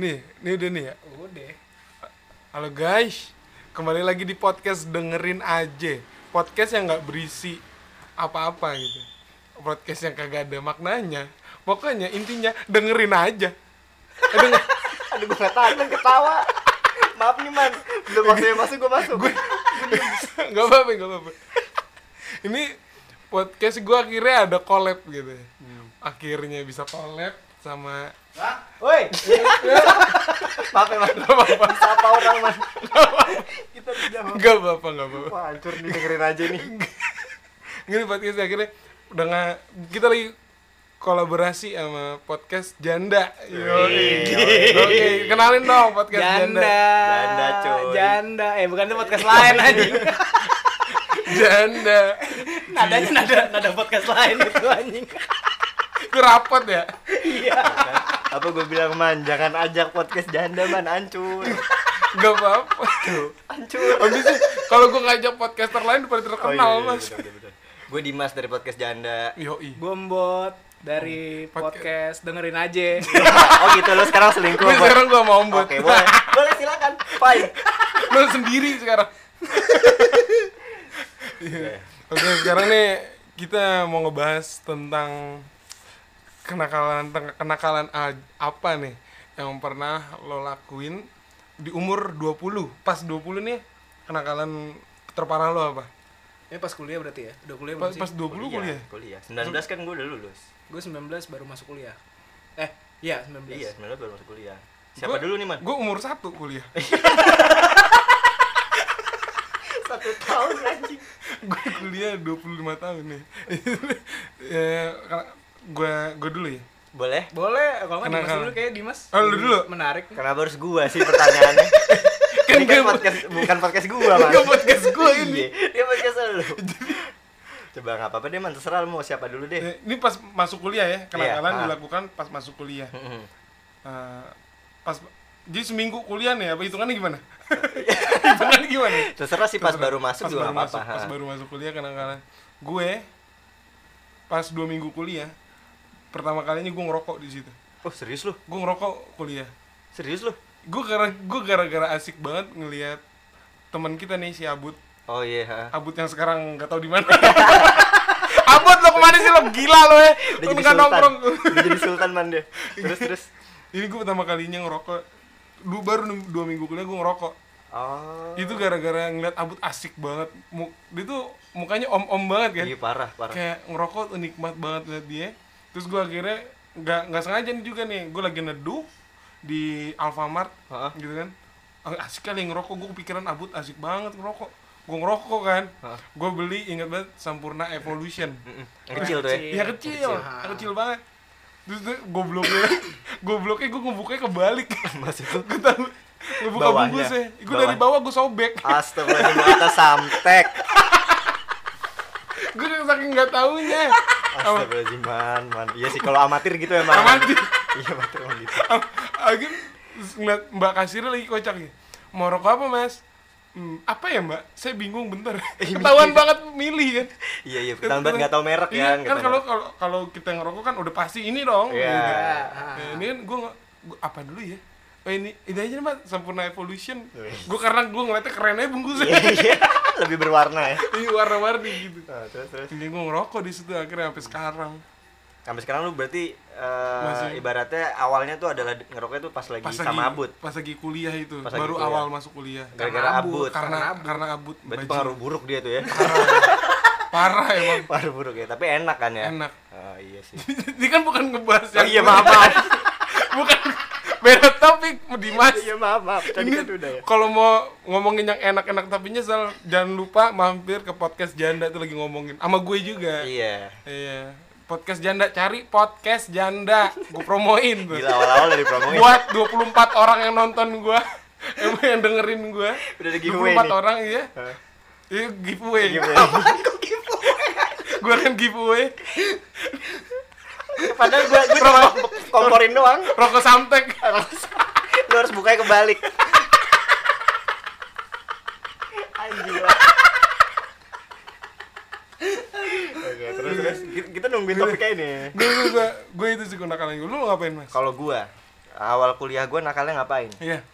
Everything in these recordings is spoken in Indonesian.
Nih, nih udah nih ya. Udah. Halo guys, kembali lagi di podcast dengerin aja. Podcast yang nggak berisi apa-apa gitu. Podcast yang kagak ada maknanya. Pokoknya intinya dengerin aja. Eh, denger- Aduh gue gak tahan ketawa Maaf nih man Belum waktunya masuk gue masuk gue nggak apa-apa, nggak apa-apa. Ini podcast gue akhirnya ada collab gitu. Akhirnya bisa collab sama Woi Maaf ya nggak apa-apa, Sapa orang man Kita tidak mau nggak apa-apa, nggak apa-apa. Wah hancur nih dengerin aja nih Ini podcast akhirnya udah nggak kita lagi kolaborasi sama podcast Janda. Yoi. Oke, kenalin dong podcast Janda. Janda. Janda, coy. Janda. Eh bukan itu podcast lain anjing. Janda. Nadanya nada nada podcast lain itu anjing. Itu rapot ya? Iya. Apa gue bilang man Jangan ajak podcast janda man Hancur Gak apa-apa. Hancur Habis itu kalau gue ngajak podcaster lain udah pada terkenal, Mas. Gue Dimas dari podcast janda Yoi. Gombot dari podcast dengerin aja. Oh gitu lo sekarang selingkuh Gue sekarang gue mau buat. Oke boleh Boleh silakan Fine Lo sendiri sekarang. Iya. Oke, sekarang nih kita mau ngebahas tentang kenakalan kenakalan apa nih yang pernah lo lakuin di umur 20. Pas 20 nih kenakalan terparah lo apa? Ini pas kuliah berarti ya? Udah kuliah Pas, pas sih? 20 kuliah. Kuliah 19 kan gue udah lulus Gue 19 baru masuk kuliah. Eh, iya 19. Iya 19 baru masuk kuliah Siapa Gua- dulu nih man? Gue umur 1 kuliah. Satu tahun anjing gue kuliah 25 tahun nih. ya, gue gue dulu ya. Boleh, boleh. Kalau nggak Dimas dulu kayak Dimas. Oh, lu dulu? Menarik. Kenapa harus gua sih pertanyaannya? Ini kan gue- podcast bukan podcast gua, Mas. Enggak podcast gue ini. Iya, dia podcast lu. Coba nggak apa-apa deh, man. Terserah lu mau siapa dulu deh. Eh, Ini pas masuk kuliah ya, kenakalan Iya, dilakukan pas masuk kuliah. Eh, pas jadi seminggu kuliah nih, apa hitungannya gimana? hitungannya gimana? Terserah sih pas Terserah. baru masuk pas juga baru masuk, pas baru masuk kuliah kenakalan. Gue pas dua minggu kuliah, pertama kalinya gue ngerokok di situ. Oh, serius lu? Gue ngerokok kuliah. Serius lu? Gue gara gue gara-gara asik banget ngelihat teman kita nih si Abut. Oh iya, ha. Abut yang sekarang nggak tahu di mana. Abut lo ke mana sih lo gila lo ya? Udah Lo jadi nggak nongkrong. Udah jadi sultan man dia. Terus terus. Ini gue pertama kalinya ngerokok. Du, baru dua minggu kuliah gue ngerokok. Oh. Itu gara-gara ngeliat Abut asik banget. Mu- dia tuh mukanya om-om banget kan. Iya parah, parah. Kayak ngerokok nikmat banget liat dia. Terus gue akhirnya nggak nggak sengaja nih juga nih. Gue lagi neduh di Alfamart Heeh. gitu kan. Ah, Asik kali ngerokok. Gue kepikiran Abut asik banget ngerokok. Gue ngerokok kan. Heeh. Gue beli ingat banget Sampurna Evolution. Kecil tuh ya. Iya kecil, Kecil. kecil, kecil banget. Terus tuh gobloknya, gobloknya gue ngebukanya kebalik. Maksud gue tahu ngebuka Bawahnya? bungkusnya. Gue dari Bawah. gue sobek. Astagfirullahaladzim, kata samtek. gue saking nggak taunya. Astagfirullahaladzim, man, man. Iya sih, kalau amatir gitu emang. Amatir. Iya, amatir emang gitu. Ngeliat mbak kasirnya lagi kocak nih. Mau rokok apa mas? Hmm, apa ya mbak? Saya bingung bentar. Ketahuan banget milih kan. Iya, iya. Ketahuan banget nggak tahu merek Iya, kan. kan kalau kalau kalau kita ngerokok kan udah pasti ini dong. Iya. Gitu. Ah. Nah, ini kan gue apa dulu ya? Oh ini ini aja nih mbak Sampurna Evolution. Wih. Gue karena gue ngeliatnya keren aja bungkusnya. Iya, iya. Lebih berwarna ya. Ini warna-warni gitu. Nah, terus terus. Jadi gue ngerokok di situ akhirnya sampai sekarang. Sampai sekarang lu berarti eh, Masih. ibaratnya awalnya tuh adalah ngerokoknya tuh pas lagi Pas sama lagi, Abut. Pas lagi kuliah itu, Pas baru kuliah. awal masuk kuliah. Gara-gara Abut. Karena Karena karena abut. Berarti bajingan. pengaruh buruk dia tuh ya. Parah emang. pengaruh buruk ya, tapi enak kan ya? Enak. Oh, iya sih. Ini kan bukan ngebahas Oh iya, maaf, maaf. bukan beda topik Dimas. Iya, maaf, maaf. Tadi Ini kan udah ya. kalau mau ngomongin yang enak-enak tapi nyesel, jangan lupa mampir ke podcast Janda itu lagi ngomongin sama gue juga. Iya. Iya. Podcast Janda cari podcast Janda. Gue promoin tuh. Gila awal-awal dari promoin. Buat 24 orang yang nonton gue. Emang yang dengerin gue. Udah ada giveaway 24 nih. orang iya. Hah? Iya giveaway. Giveaway. gue kan giveaway Padahal gua gua cuma komporin doang. rokok samtek. Lu harus bukanya kebalik. Anjir. Oke, terus terus Kita- nungguin topiknya ini. Gue gue gue gue itu sih kenakalan gue. Lu ngapain mas? Kalau gua awal kuliah gue nakalnya ngapain Iya,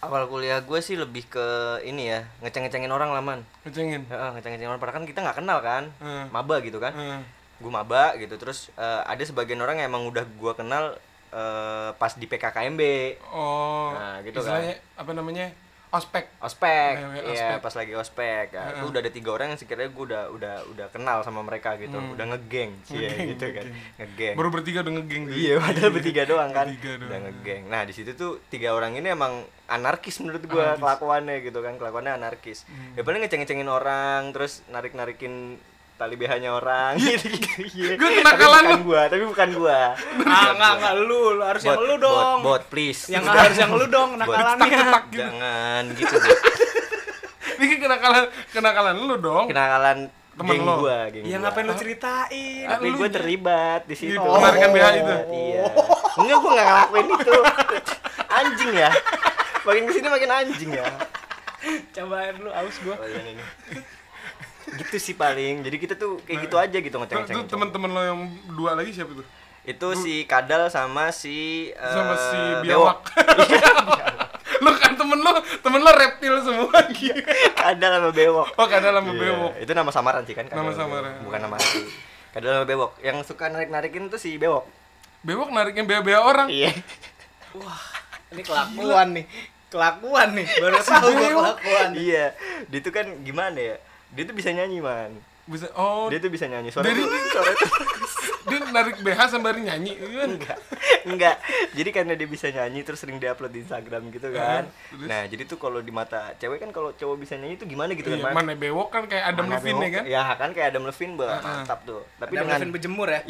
awal kuliah gue sih lebih ke ini ya ngeceng-ngecengin orang lah man ngecengin. Heeh, ngeceng-ngecengin orang padahal kan kita nggak kenal kan Heeh. maba gitu kan Heeh. Gue maba gitu terus eh, ada sebagian orang yang emang udah gue kenal eh, pas di PKKMB Oh, Nah, gitu istilahnya apa namanya? Ospek. ospek Ya, ya, iya ospek. pas lagi ospek ya, itu udah ada tiga orang yang sekiranya gue udah udah udah kenal sama mereka gitu Hmm. udah ngegeng sih ya, Ngegeng, gitu kan ngegeng. Baru bertiga udah ngegeng. Iya, padahal bertiga doang kan. Bertiga doang. Udah ngegeng. Nah, di situ tuh tiga orang ini emang anarkis menurut gua Anarkis. kelakuannya gitu kan. Kelakuannya anarkis. Hmm. Ya paling ngeceng-ngecengin orang, terus narik-narikin tali BH-nya orang gitu gitu. Iya. Gua Tapi kenakalan bukan gua, tapi bukan gua. Ah, enggak, enggak lu, lu harus yang lu dong. Bot, bot, please. Yang harus yang lu dong nakalannya. Cetak gitu. Jangan gitu. Ini kan kenakalan kenakalan lu dong. Kenakalan Temen geng lo. gua, geng Ya gua. ngapain lu ceritain? Tapi lu gue nya. terlibat di situ. Gitu, menarikan BH itu. Iya. Enggak, gue nggak ngelakuin itu. Anjing ya. Makin ke sini makin anjing ya. Cobain lu aus gua. Oh, yang ini. Gitu sih paling. Jadi kita tuh kayak gitu aja gitu Tuh, ngeceng-ngeceng. teman-teman lo yang dua lagi siapa tuh? Itu si Kadal sama si eh, Sama si Bewok. Biawak. lo kan temen lo, temen lo reptil semua. Kadal sama Bewok. oh, kadang lama Iya, bewok. Itu nama samaran sih kan? Kadal Nama sama samaran. Bewok. Bukan nama asli. Kadal sama Bewok. Yang suka narik-narikin tuh si Bewok. Bewok nariknya bea-bea orang. Iya. Ini kelakuan nih. Kelakuan nih. Baru tahu kelakuan. iya. Dia tuh kan gimana ya? Dia tuh bisa nyanyi, man. Bisa oh Dia tuh bisa nyanyi. Suara Dari- tuh, suara tuh dia narik BH sembari nyanyi gitu kan. enggak enggak jadi karena dia bisa nyanyi terus sering diupload di Instagram gitu kan Heeh, terus? nah jadi tuh kalau di mata cewek kan kalau cowok bisa nyanyi tuh gimana gitu Iya, kan Man? mana bewok kan kayak Adam Mana Levine ya bewok- kan? ya kan kayak Adam Levine bah, Heeh. mantap tuh tapi Ada dengan Levin berjemur ya.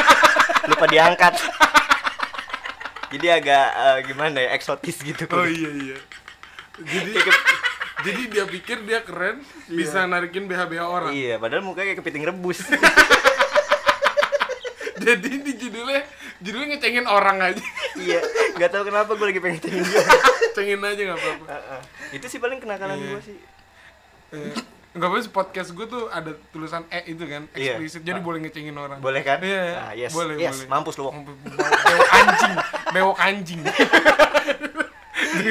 lupa diangkat jadi agak eh, gimana ya eksotis gitu Oh iya iya. Jadi jadi dia pikir dia keren bisa narikin BH-BH orang. iya padahal mukanya kayak kepiting rebus Jadi di judulnya judulnya ngecengin orang aja. iya nggak tahu kenapa gue lagi pengen cengin dia Cengin aja nggak apa-apa. Heeh. itu sih paling kenakalan Iya. gue sih Eh, Enggak apa sih podcast gue tuh ada tulisan E itu kan, Iya. eksplisit. Jadi boleh ngecengin orang. boleh kan Iya. Nah, yes Boleh, yes boleh. mampus lu Wok. Bewok anjing, bewok anjing.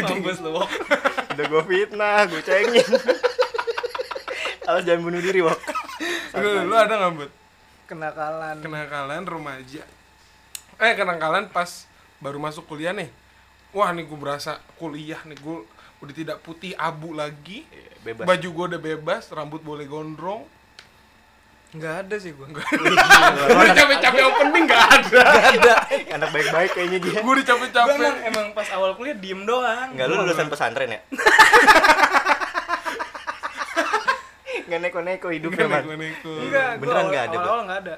Mampus lu. Udah gue fitnah gue cengin awas jangan bunuh diri wok Lu, lu ada nggak buat Kenakalan. kenakalan remaja? Eh kenakalan pas baru masuk kuliah nih. Wah nih gue berasa kuliah nih gue udah tidak putih abu lagi. bebas Baju gue udah bebas, rambut boleh gondrong. Enggak ada sih gua. Udah capek-capek opening nggak ada. ada. anak baik-baik kayaknya dia Gue udah Gua emang, capek-capek. emang pas awal kuliah diem doang. Enggak lu lulusan pesantren ya? Nggak neko-neko hidupnya, Man. Neko-neko. Enggak, gua Beneran awal- nggak ada? Awal-awal nggak ada.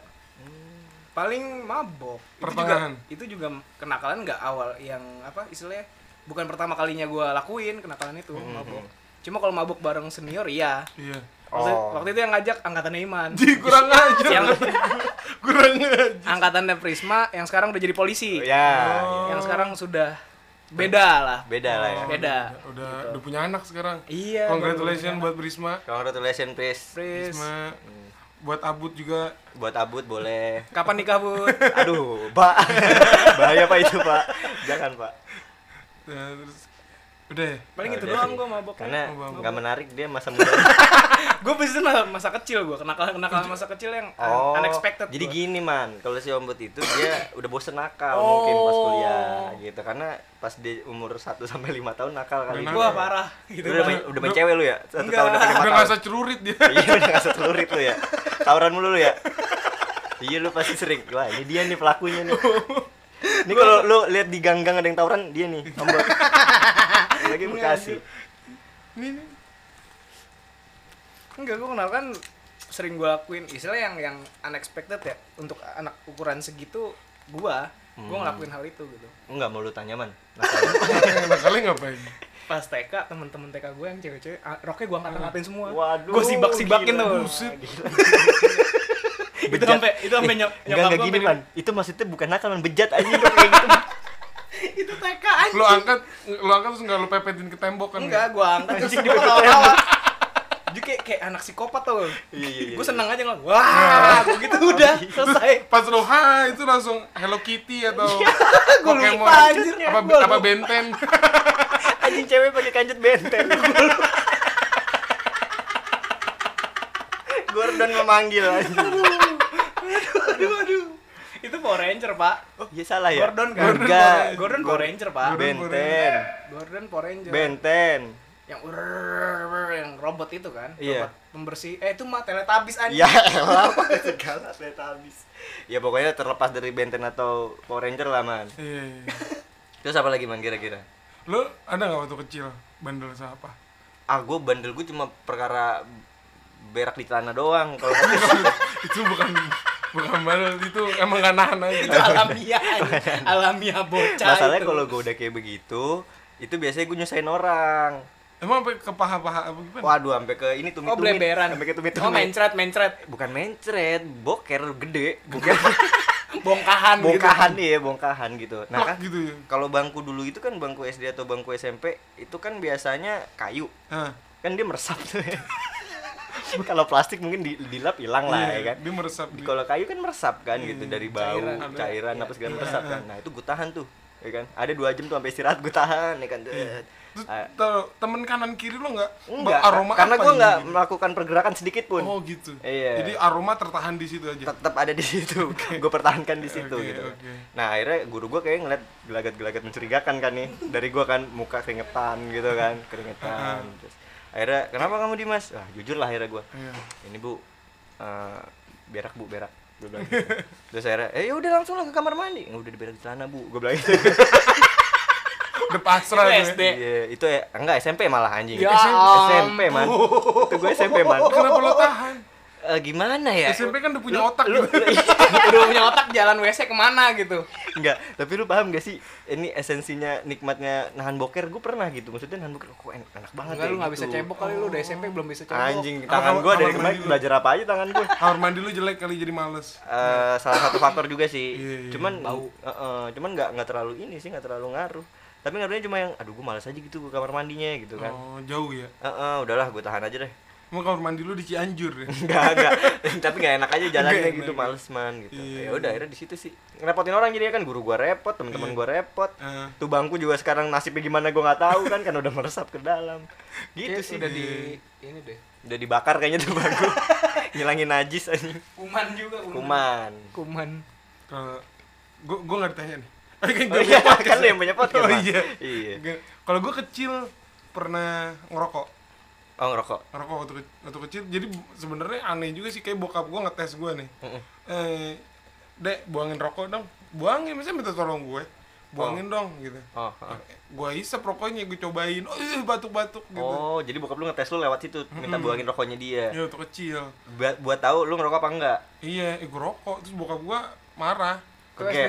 Paling mabok. Itu juga, Pertengahan. itu juga kenakalan nggak awal yang apa istilahnya bukan pertama kalinya gua lakuin kenakalan itu mabok. Cuma kalau mabok bareng senior iya. Iya. Waktu, Oh. waktu itu yang ngajak angkatan Iman. Ji kurang aja. yang kurang aja. angkatannya Prisma yang sekarang udah jadi polisi. Ya, Yang sekarang sudah beda lah. beda lah ya. Beda. Udah udah punya anak sekarang. Iya. Congratulations buat Prisma. Congratulations, Pris. Pris. Prisma. Buat Abut juga. Buat Abut boleh. Kapan nikah, Bu? Aduh, Pak. Bahaya Pak itu, Pak. Jangan, Pak. Ya, terus udah ya. Paling itu Udah doang gua mabok. Karena Oh, mabok. nggak menarik dia masa muda. gue bisnis masa, masa kecil gue kenakalan kenakalan masa kecil yang Oh, unexpected jadi gua. gini man, kalau si Ombut itu dia udah bosen nakal Oh. mungkin pas kuliah gitu, karena pas di umur 1 sampai lima tahun nakal kali. Itu. Wah parah gitu Udah, kan. main, udah main cewek lu ya? Satu Enggak. tahun udah nggak usah celurit dia. iya udah gak setelurit lu ya tawuran mulu lu ya iya lu pasti sering wah ini dia nih pelakunya nih ini kalau lu lihat di gang-gang ada yang tawuran dia nih ombak lagi bekasi. Ini enggak gue kenal kan sering gue lakuin istilah yang yang unexpected ya untuk anak ukuran segitu gua gue Hmm. ngelakuin hal itu gitu. Enggak mau lu tanya man? Nakalnya. Nakalnya ngapain? pas TK temen-temen TK gue yang cewek-cewek ah, roknya gue angkat-angkatin semua. waduh gue sibak-sibakin gila. tuh itu sampai itu sampai nyok enggak nyokap gua gini man. Itu maksudnya bukan nakal man. Bejat aja kayak gitu itu TK anjing Lu angkat, lu angkat terus nggak lu pepetin ke tembok kan? enggak gue angkat terus juga ketawa-tawa Jadi kayak kayak anak psikopat tuh. Iya, iya, iya. Gue seneng aja ngeliat. Wah, begitu udah selesai. Pas lo ha itu langsung Hello Kitty atau Gua Pokemon lupa, anjir. apa Gua apa. Benten Anjing cewek pakai kanjut benteng. Gordon memanggil anjing. Aduh, aduh. Itu Power Ranger, Pak. Oh, iya salah ya? Gordon kan? Enggak. Gordon Power Ranger, Pak. Benten. Gordon Power Ranger. Benten. Yang urrrr, yang robot itu kan? Iya. Robot pembersih. Eh, itu mah Teletubbies anjing. Ya elah pakai segala habis. Ya pokoknya terlepas dari Benten atau Power Ranger lah man. iya iya. Terus apa lagi man kira-kira? lo ada nggak waktu kecil bandel sama apa Ah gue bandel gue cuma perkara berak di celana doang. Kalau itu bukan bukan bandel itu emang gak nahan itu aja alamiah anjing. alamiah bocah masalahnya itu. kalau gue udah kayak begitu, itu biasanya gue nyusahin orang. emang sampai ke paha-paha apa gimana Waduh, sampai ke ini tumit oh bleberan sampai ke tumit oh mencret mencret Bukan mencret, boker gede, bukan bongkahan bongkahan ya, bongkahan gitu. Nah kan gitu ya kalau bangku dulu itu kan bangku SD atau bangku SMP itu kan biasanya kayu. Hah, kan dia meresap tuh ya. kalau plastik mungkin di, dilap hilang lah iya, ya kan? dia meresap di kalau kayu kan meresap kan gitu Iya, dari bau cairan. cairan, Ada. apa segala Iya. meresap kan. Nah itu gue tahan tuh ya kan? Ada dua jam tuh sampai istirahat gue tahan ya kan? Terus Ah, tau, temen kanan kiri lo nggak? Enggak aroma karena gue gitu? nggak melakukan pergerakan sedikit pun. Oh gitu. Iya. jadi aroma tertahan di situ aja? Tetap ada di situ. Gue pertahankan di situ Oke, gitu. oke. nah akhirnya guru gue kayak ngeliat gelagat-gelagat mencurigakan kan nih. Dari gue kan muka keringetan gitu kan keringetan terus akhirnya kenapa kamu dimas? Ah jujur lah akhirnya gue Iya. ini bu eh, berak bu berak. Gue bilang gitu. terus akhirnya eh yaudah langsung lah ke kamar mandi. "Nggak, udah diberak di celana bu. Gue bilang gitu. Udah pasrah Itu ya. SD. iya itu ya enggak SMP malah anjing. Ya SMP man. Itu gue SMP man. Kenapa lo tahan? Eh, gimana ya? SMP kan udah punya otak lu, gitu. lu- udah punya otak jalan WC ke mana gitu? Enggak, tapi lu paham gak sih? Ini esensinya nikmatnya nahan boker. Gue pernah gitu maksudnya nahan boker kok enak, enak banget enggak ya lu nggak gitu. bisa cebok kali lu udah SMP belum bisa cebok. Anjing tangan gue dari kemarin belajar apa aja tangan gue kamar mandi lu jelek kali jadi males. Eh, salah satu faktor juga sih. Iya, iya. cuman Bau. eh, eh, cuman nggak nggak terlalu ini sih nggak terlalu ngaruh. Tapi ngaruhnya cuma yang aduh gue malas aja gitu ke kamar mandinya gitu kan. Oh jauh ya? Eh, eh, udahlah gue tahan aja deh emang kamar mandi lu di Cianjur ya Enggak, enggak. Tapi enggak enak aja jalannya Nggak gitu, enak. males man gitu. Iya. Ya udah akhirnya di situ sih. Ngerepotin orang jadi kan guru gua repot, teman-teman Iya. gua repot. Eh, Tuh bangku juga sekarang nasibnya gimana gua nggak tahu kan kan udah meresap ke dalam. Gitu Kayak sih. udah di ini deh Udah dibakar kayaknya tuh bangku. Ngilangin najis anjing. kuman juga Kuman. kuman kalau gua gua nggak ditanya nih kan Oh gua iya, kan lu ya. yang punya podcast. oh iya Iya. Kalau gua kecil pernah ngerokok Oh ngerokok. ngerokok waktu, ke- waktu kecil jadi sebenarnya aneh juga sih kayak bokap gua ngetes gua nih Mm-mm. eh dek buangin rokok dong buangin misalnya minta tolong gue buangin dong gitu Oh. oh. gua isep rokoknya gue cobain oh iya batuk-batuk gitu Oh, jadi bokap lu ngetes lu lewat situ, minta Mm-mm. buangin rokoknya dia. ya waktu kecil Buat buat tahu lu ngerokok apa enggak. iya eh, gue rokok terus bokap gua marah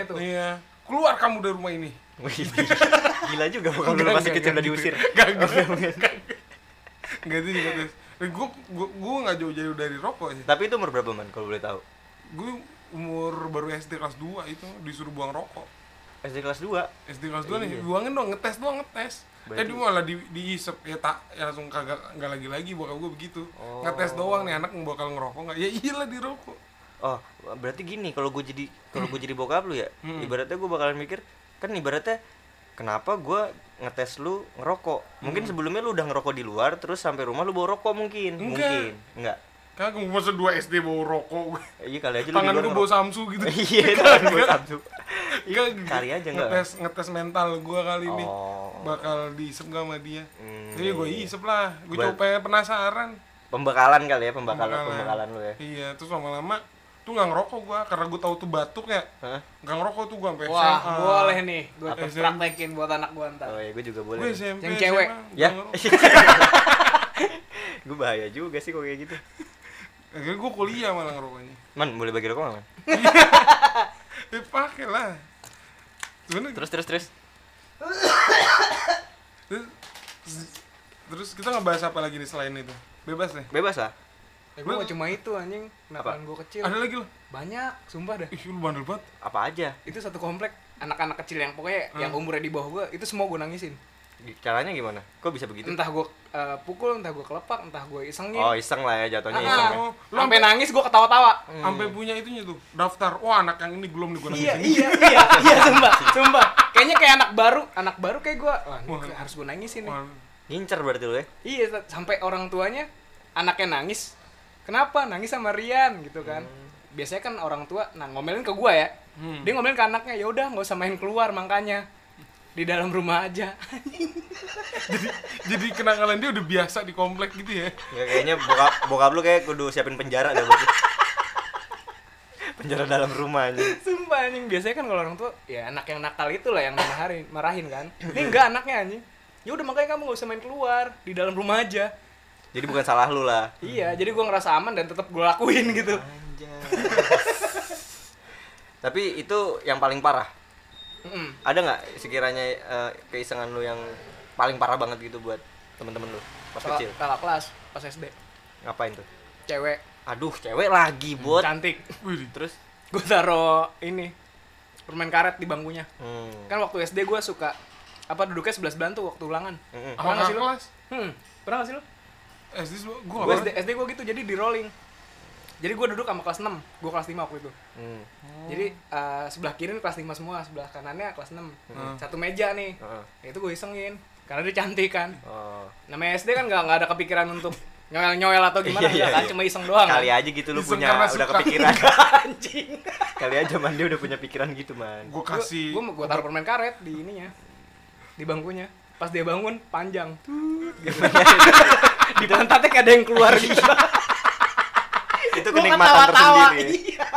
tuh iya keluar kamu dari rumah ini gila juga bokap lu masih kecil udah diusir. gitu. Enggak, enggak. Enggak itu juga tes. Gue gue gue nggak jauh-jauh dari rokok sih. Tapi itu umur berapa man kalau boleh tahu? Gue umur baru SD kelas 2 itu disuruh buang rokok. SD kelas 2. SD kelas 2 nih, Iya. buangin dong, ngetes doang ngetes. Eh Berarti- dia malah di diisep ya tak ya langsung kagak nggak lagi lagi bokap gue begitu. Oh. Ngetes doang nih anak bakal ngerokok nggak? Ya iyalah di rokok. Oh, berarti gini kalau gue jadi kalau gue jadi bokap lu ya, Hmm. ibaratnya gue bakalan mikir kan ibaratnya kenapa gue ngetes lu ngerokok? Mungkin sebelumnya lu udah ngerokok di luar, terus sampai rumah lu bawa rokok mungkin, Enggak. mungkin, enggak. Kagak gue masa 2 SD bawa rokok gue. Iya kali aja Tangan gue bawa. Samsu gitu. Iya, tangan gue Samsu. Enggak, Kali aja enggak. ngetes ngetes mental gue kali ini. Oh. Bakal diisep gak sama dia. Hmm, Jadi gue iya. isep lah, gue coba penasaran. Pembekalan kali ya, pembekalan pembekalan lu ya. Iya, terus lama-lama tuh nggak ngerokok gua karena gua tahu tuh batuk ya. Hah? Nggak ngerokok tuh gua sampai wah SMA. boleh nih gue Apa? praktekin buat anak gue ntar Oh iya, gue juga boleh. Gue SMP. Yang cewek. SMA, Ya. gue bahaya juga sih kok kayak gitu. Akhirnya gua kuliah malah ngerokoknya. Man, boleh bagi rokok nggak, man? Eh pakai lah. Sebenernya Terus terus terus. terus, terus kita ngebahas apa lagi nih selain itu? Bebas deh. Bebas lah. Gue gak cuma itu anjing kenakalan gue kecil Ada lagi loh. banyak sumpah dah Ih, lu bandel banget. Apa aja? itu satu komplek anak-anak kecil yang pokoknya yang umurnya di bawah gue itu semua gue nangisin Caranya gimana? Kok bisa begitu? entah gue pukul entah gue kelepak entah gue isengin Oh, iseng lah ya jatuhnya Ah, iseng. ya. Oh, sampai nangis gue ketawa-tawa sampai punya itunya tuh daftar wah anak yang ini belum nih gue iya iya iya iya sumpah sumpah kayaknya kayak anak baru anak baru kayak gue wah ini Wah. harus gue nangisin nih Ngincer berarti lu ya. iya sa- sampai orang tuanya anaknya nangis kenapa? Nangis sama Rian gitu kan. Biasanya kan orang tua nah ngomelin ke gue ya. Hmm. dia ngomelin ke anaknya ya udah nggak usah main keluar makanya. Di dalam rumah aja. Jadi kenakalan dia udah biasa di komplek gitu ya? Ya kayaknya bokap bokap lu kayak kudu siapin penjara dah berarti. penjara dalam rumah aja. sumpah anjing. Biasanya kan kalau orang tua ya anak yang nakal itu lah yang marahin marahin kan. Ini enggak anaknya anjing. Ya udah makanya kamu nggak usah main keluar di dalam rumah aja Jadi bukan salah lu lah. iya jadi gua ngerasa aman dan tetap gue lakuin gitu Tapi itu yang paling parah. Mm-mm. Ada nggak sekiranya eh, keisengan lu yang paling parah banget gitu buat temen-temen lu pas kecil? kakak kelas pas SD Ngapain tuh? cewek Aduh, cewek lagi, Bot. cantik Wih, Terus gue taruh ini permen karet di bangkunya hmm. kan waktu SD gue suka apa duduknya sebelah sebelah tuh waktu ulangan Mm-mm. Pernah nggak sih lu? hmm pernah gak sih lo SD gue gue SD, SD gue gitu jadi di rolling jadi gue duduk sama kelas 6 gue kelas 5 waktu itu Hmm. jadi eh, sebelah kiri kelas 5 semua sebelah kanannya kelas 6 Hmm. satu meja nih Heeh. Ya itu gue isengin karena dia cantik kan Oh. namanya SD kan nggak nggak ada kepikiran untuk nyoel nyoel atau gimana Iya, iya, kan iya. cuma iseng doang Kali kan? aja gitu lu Iseng punya udah suka. kepikiran. anjing Kali aja man dia udah punya pikiran gitu, man. gue kasih gue gue taruh permen karet di ininya di bangkunya pas dia bangun panjang di pantatnya kayak ada yang keluar gitu itu kenikmatan tersendiri. iya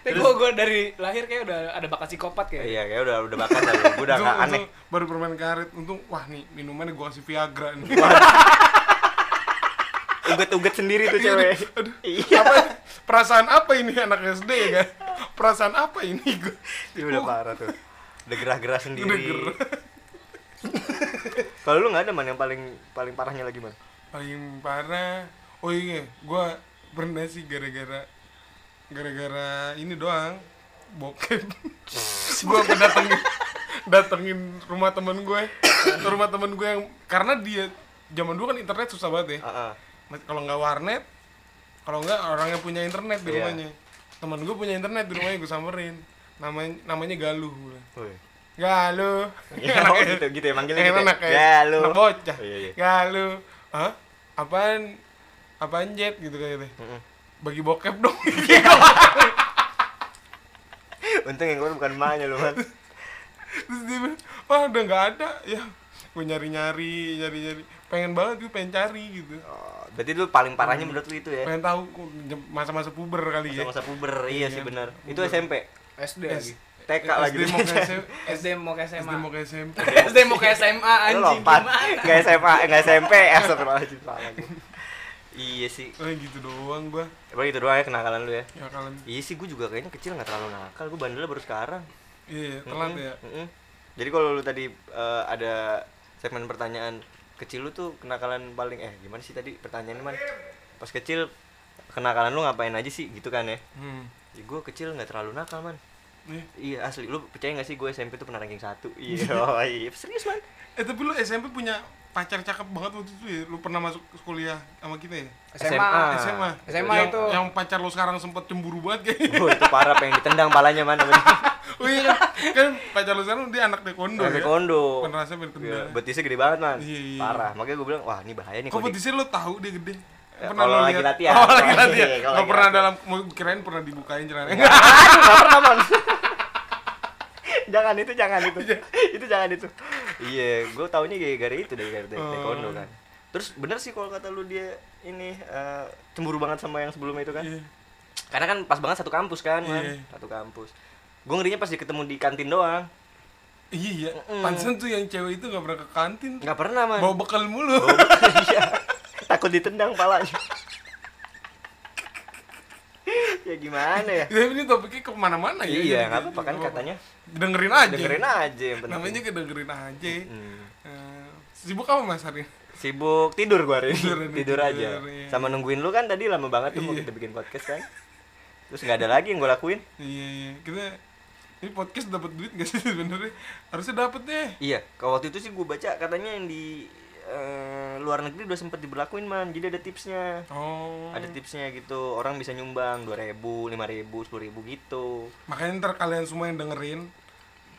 Tapi gue gue dari lahir kayak udah ada bakat psikopat kayak Iya, kayak udah udah bakat lah. Gua udah nggak aneh. baru permen karet untung wah nih minumannya gue kasih Viagra nih Uget-uget sendiri tuh cewek. Aduh, Iya. apa perasaan apa ini anak SD ya kan perasaan apa ini gue Itu udah parah tuh. Udah gerah-gerah sendiri. Udah gerah. Kalau lu nggak ada man yang paling paling parahnya lagi man. paling parah oh iya gue pernah sih gara-gara gara-gara ini doang bokep. Gue aku datengin datengin rumah temen gue. Ke rumah temen gue yang karena dia zaman dulu kan internet susah banget ya. Heeh. Mas- kalau nggak warnet kalau nggak orang yang punya internet di Iya. rumahnya. Temen gue punya internet di rumahnya gue samperin. Namanya namanya Galuh gue Woi. Galuh Ya, oh, gitu gitu ya manggilnya gitu. enak ya? kayak Galuh. anak bocah Iya, iya. Galuh hah apaan apaan jet gitu kayak gitu Mm-mm. bagi bokep dong Untung yang keluar bukan emaknya lu man. terus dia bilang wah udah nggak ada ya gue nyari nyari nyari nyari pengen banget gue pengen cari gitu Oh, berarti lu paling parahnya menurut lu itu ya? pengen tahu masa-masa puber kali ya Masa-masa puber, iya sih Iya, benar. puber. Itu SMP. SD lagi TK lagi. SD mau ke SM SD mau ke SD SMA mau ke SMP SD mau ke SMA Lu anjing lompat. Enggak SMA, enggak SMP. Astagfirullahaladzim salah lagi. Iya sih. oh gitu doang gua Emang itu doang ya kenakalan lu ya? ya kalian Iya sih, gue juga kayaknya kecil nggak terlalu nakal. Gue bandelnya baru sekarang. iya telat Mm-mm, ya. Jadi kalau lu tadi eh, ada segmen pertanyaan kecil lu tuh kenakalan paling eh gimana sih tadi pertanyaannya man? Pas kecil kenakalan lu ngapain aja sih gitu kan ya? hmm. Ya, gue kecil nggak terlalu nakal man. Nih. Iya asli, lu percaya gak sih gue SMP tuh pernah ranking satu? Iya, oh, iya serius man. eh tapi lu SMP punya pacar cakep banget waktu itu ya lu pernah masuk kuliah sama kita ya SMA. SMA SMA yang, itu. yang pacar lu sekarang sempet cemburu banget kayaknya Oh itu parah pengen ditendang palanya mana oh iya kan, kan pacar lu sekarang dia anak taekwondo Anak ya taekwondo. Pernah rasanya pengen Iya, tendang. betisnya gede banget man. Iya, iya. Parah. Makanya gue bilang wah ini bahaya nih. kok betisnya lu tahu dia gede Ya, pernah kalau lu lagi latihan. oh lagi Iya, latihan kalau nggak lagi pernah latihan. dalam mau kirain pernah dibukain celananya Aduh, nggak pernah man. Jangan itu, jangan itu. itu jangan itu. Iya, gue taunya gara-gara itu dari gara Oh. taekwondo kan. Terus bener sih kalau kata lu dia ini eh, cemburu banget sama yang sebelumnya itu kan? Iya. Karena kan pas banget satu kampus kan, man. Iya. Satu kampus. Gue ngerinya pas ketemu di kantin doang. iya Mm-mm. pantesan tuh yang cewek itu nggak pernah ke kantin Nggak pernah man. bawa bekal mulu Iya. Takut ditendang palanya. Ya gimana ya? ya ini topiknya ke mana-mana ya Iya, nggak apa-apa kan nggak katanya. dengerin aja Dengerin aja yang penting. namanya juga dengerin aja Hmm. Sibuk apa mas hari? Sibuk tidur gua hari ini. Tidur aja. iya. Sama nungguin lu kan tadi lama banget tuh mau Iya. kita bikin podcast kan. Terus nggak ada lagi yang gua lakuin. iya iya kita ini podcast dapat duit gak sih sebenarnya harusnya dapet deh Iya, kalau waktu itu sih gue baca katanya yang di eh, luar negeri udah sempet diberlakuin man, jadi ada tipsnya. oh Ada tipsnya gitu, orang bisa nyumbang 2000, 5000, 10000 gitu. makanya ntar kalian semua yang dengerin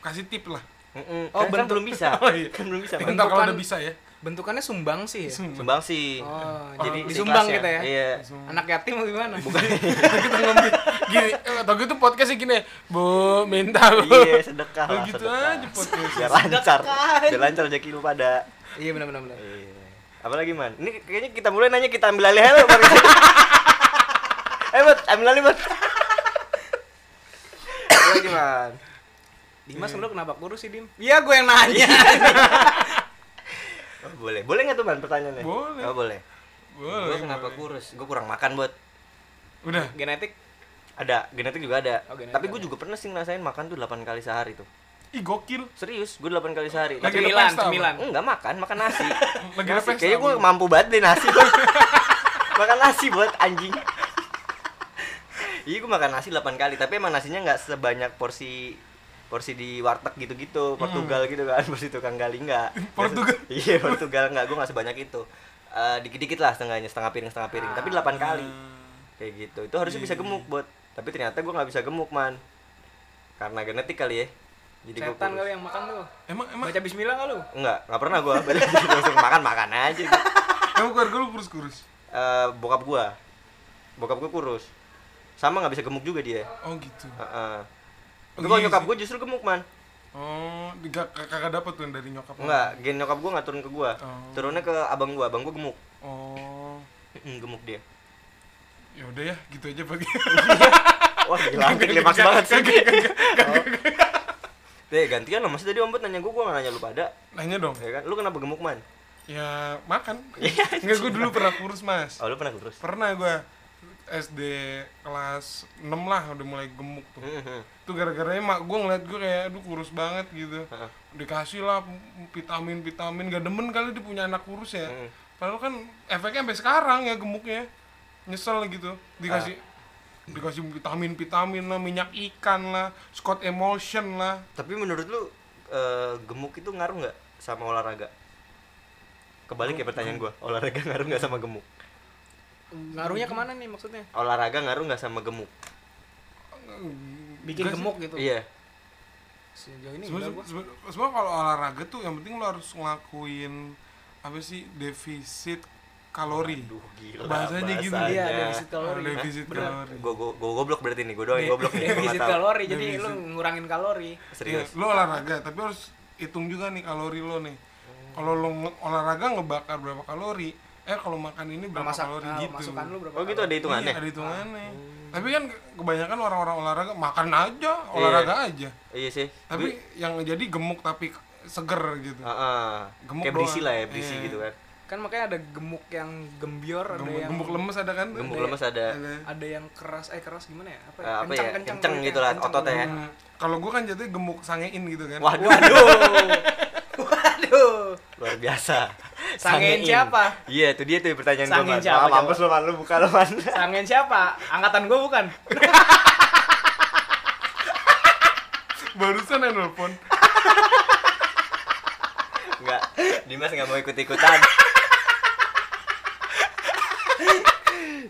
kasih tip lah Mm-mm, Oh, kan, kan bentuk- belum bisa. Oh, iya. Kan belum bisa. ntar Man. kalau udah bisa ya Bentukannya sumbang sih ya? Sumpah. Sumbang sih. Oh, Jadi jadi disumbang ikhlas gitu ya? Iya. Anak yatim atau gimana? Bukan. kita ngomong gini eh, atau gitu podcastnya gini bu minta bu iya, sedekah Oh, lah, gitu sedekah. aja podcast. Biar lancar. Biar lancar rezeki lu pada. Iya benar benar benar. Iya. Apalagi man? Ini kayaknya kita mulai nanya kita ambil alih aja. Eh, Bot, ambil alih, Bot. Apalagi man? Dimas lu kenapa kurus sih, Dim? Iya, gue yang nanya. Oh, boleh. Boleh nggak tuh, Man, pertanyaannya? Boleh. Oh, boleh. boleh Gue kenapa boleh. kurus? Gue kurang makan, Bot. udah Genetik. Ada, genetik juga ada. Oh, genetik Tapi gue ada. juga pernah sih ngerasain makan tuh 8 kali sehari tuh. Ih gokil Serius, gue 8 kali sehari. Lagi Cemilan, cemilan. enggak makan, makan nasi. Lagi nasi. Kayaknya gue mampu banget deh nasi. Makan nasi buat anjing. Iya gue makan nasi 8 kali, tapi emang nasinya nggak sebanyak porsi porsi di warteg gitu-gitu, Portugal gitu kan, porsi tukang gali enggak. Portugal? iya, Portugal enggak, gue nggak sebanyak itu. Eh, dikit-dikit lah setengahnya, setengah piring, setengah piring, tapi 8 kali. Kayak gitu. Itu harusnya bisa gemuk, Bot. Tapi ternyata gue nggak bisa gemuk, Man. Karena genetik kali ya. Jadi gua Setan kurus. kali yang makan tuh. emang emang Baca bismillah enggak lu? Enggak, enggak pernah gua balik langsung makan makan aja. emang keluarga lu kurus kurus Eh, bokap gua. Bokap gua kurus. Sama nggak bisa gemuk juga dia. oh gitu Heeh. Oh, Tapi kalau iya nyokap gua justru gemuk, Man. oh kag- kagak dapet tuh yang dari nyokap? Enggak, gen nyokap gua nggak turun ke gua. Oh. Turunnya ke abang gua, abang gua gemuk. oh gemuk dia. ya udah ya gitu aja bagi Wah, gila, klimaks banget sih. Deh, gantian lah. Masih tadi Om Bud nanya gua, gua nggak nanya lu pada. nanya dong. Ya kan? Lu kenapa gemuk, Man? ya makan. Nggak gue dulu pernah kurus mas. Oh, lu pernah kurus? pernah gue SD kelas 6 lah udah mulai gemuk tuh. Itu gara-garanya mak gue ngeliat gue kayak aduh kurus banget gitu. Dikasih lah vitamin vitamin gak demen kali dia punya anak kurus ya. Mm. padahal kan efeknya sampai sekarang ya gemuknya. Nyesel gitu. Dikasih dikasih vitamin vitamin lah minyak ikan lah Scott emulsion lah Tapi menurut lu eh, gemuk itu ngaruh nggak sama olahraga? Kebalik ya pertanyaan gua. Olahraga ngaruh nggak sama gemuk? Ngaruhnya ke mana nih maksudnya? Olahraga ngaruh nggak sama gemuk? Bikin sih. gemuk gitu. Iya. Sejauh ini sebenarnya kalau olahraga tuh yang penting lo harus ngelakuin apa sih defisit kalori Aduh, gila. Bahasanya gitu. Iya, defisit kalori. Oh, defisit Bener. kalori Gue go, go, goblok berarti nih, gue doang yang goblok nih. Defisit kalori, jadi Defisit. lu ngurangin kalori. Serius. Iya, lo olahraga tapi harus hitung juga nih kalori lo nih kalau lo olahraga ngebakar berapa kalori eh kalau makan ini berapa Masak, kalori ah, gitu masukan lu berapa? Oh gitu ada hitungannya? Iya, ada hitungannya tapi kan kebanyakan orang-orang olahraga makan aja olahraga aja Iya sih. tapi yang jadi gemuk tapi seger gitu Heeh. Gemuk Kayak berisi lah ya, berisi Iya. gitu kan. Kan makanya ada gemuk yang gembior, ada gemuk, yang gemuk lemes ada kan? Gemuk Ada- lemes ada. Ada. ada yang keras, eh keras gimana ya? Apa Eh, apa ya? Kenceng kulitnya, gitu lah, ototnya ya. Hmm, kalau gua kan jatuhnya gemuk sangein gitu kan Waduh, Waduh. Waduh. luar biasa. Sangein Sangein. siapa? Iya, itu dia tuh pertanyaan gue, Sangein Man. siapa, Ah, mampus lu, Man. Lu buka lu, Man. Sangen siapa? Angkatan gua bukan. barusan yang nelpon Enggak, Dimas nggak mau ikut-ikutan.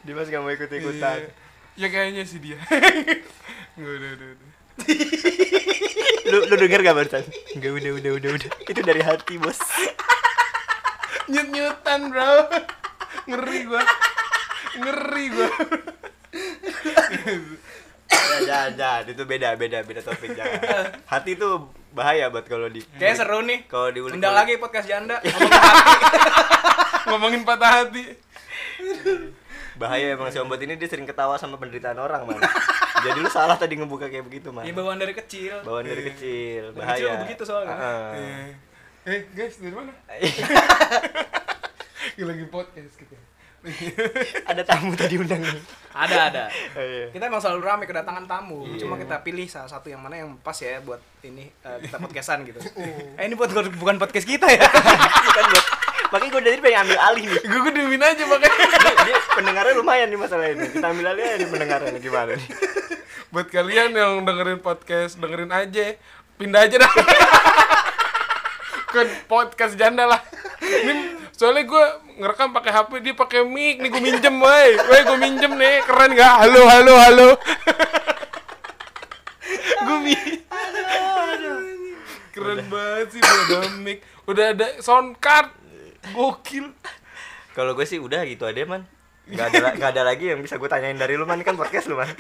Dimas nggak mau ikut-ikutan. Iya. ya kayaknya sih dia Nggak, udah udah udah lu lu denger gak barusan? Enggak, udah, udah, udah, udah. Itu dari hati, Bos. nyut nyutan bro ngeri gua ngeri gua Ya, jangan, jangan. Itu beda, beda, beda topik jangan. Hati tuh bahaya buat kalau di Kayak seru nih. Kalau diulik Undang lagi podcast janda. ngomongin hati. ngomongin patah hati bahaya emang si ombot ini dia sering ketawa sama penderitaan orang man jadi lu salah tadi ngebuka kayak begitu man Ya bawaan dari kecil. bawaan dari kecil Dari bahaya kecil begitu soalnya. Heeh. Eh, eh guys dari mana Ini lagi podcast kita ada tamu tadi undang nih Ada ada. Oh, iya. Kita emang selalu rame kedatangan tamu. Iya. Cuma kita pilih salah satu yang mana yang pas ya buat ini eh, kita podcastan gitu. eh ini buat bukan podcast kita ya. kan buat makanya gue dari pengen ambil alih nih. Gue gue diemin aja makanya. Dia, dia pendengarnya lumayan nih masalah ini. Kita ambil alih aja nih pendengarnya gimana nih? Buat kalian yang dengerin podcast dengerin aja. Pindah aja dah. Ke podcast janda lah. Ini soalnya gue ngerekam pakai HP dia pakai mic nih. Gue minjem woi. Woi gue minjem nih. Keren gak halo halo halo. Gue mi keren banget sih udah ada mic. Udah ada sound card gokil Kalau gue sih udah gitu aja man. Gak ada gak ada lagi yang bisa gue tanyain dari lu man Ini kan podcast lu man.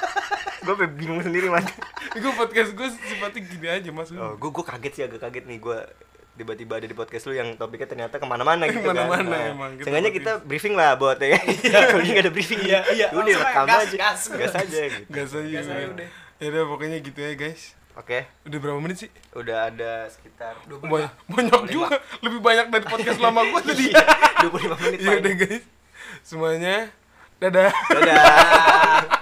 gue bingung sendiri man. gue podcast gue sifatnya gini aja mas Oh, gue gue kaget sih agak kaget nih gue tiba-tiba ada di podcast lu yang topiknya ternyata ke mana-mana gitu Ke mana-mana kan. emang, kita Sengaja buat kita briefing lah buat ya. Kalau ini gak ada briefing. Iya, iya. Udah rekam gas, aja. gas. Gas aja gitu. gas aja Gas aja udah. ya udah pokoknya gitu ya guys Oke, udah berapa menit sih? Udah ada sekitar banyak. banyak juga. Lebih banyak dari podcast lama gue tadi. 25 menit. Iya udah guys. Semuanya dadah. Dadah.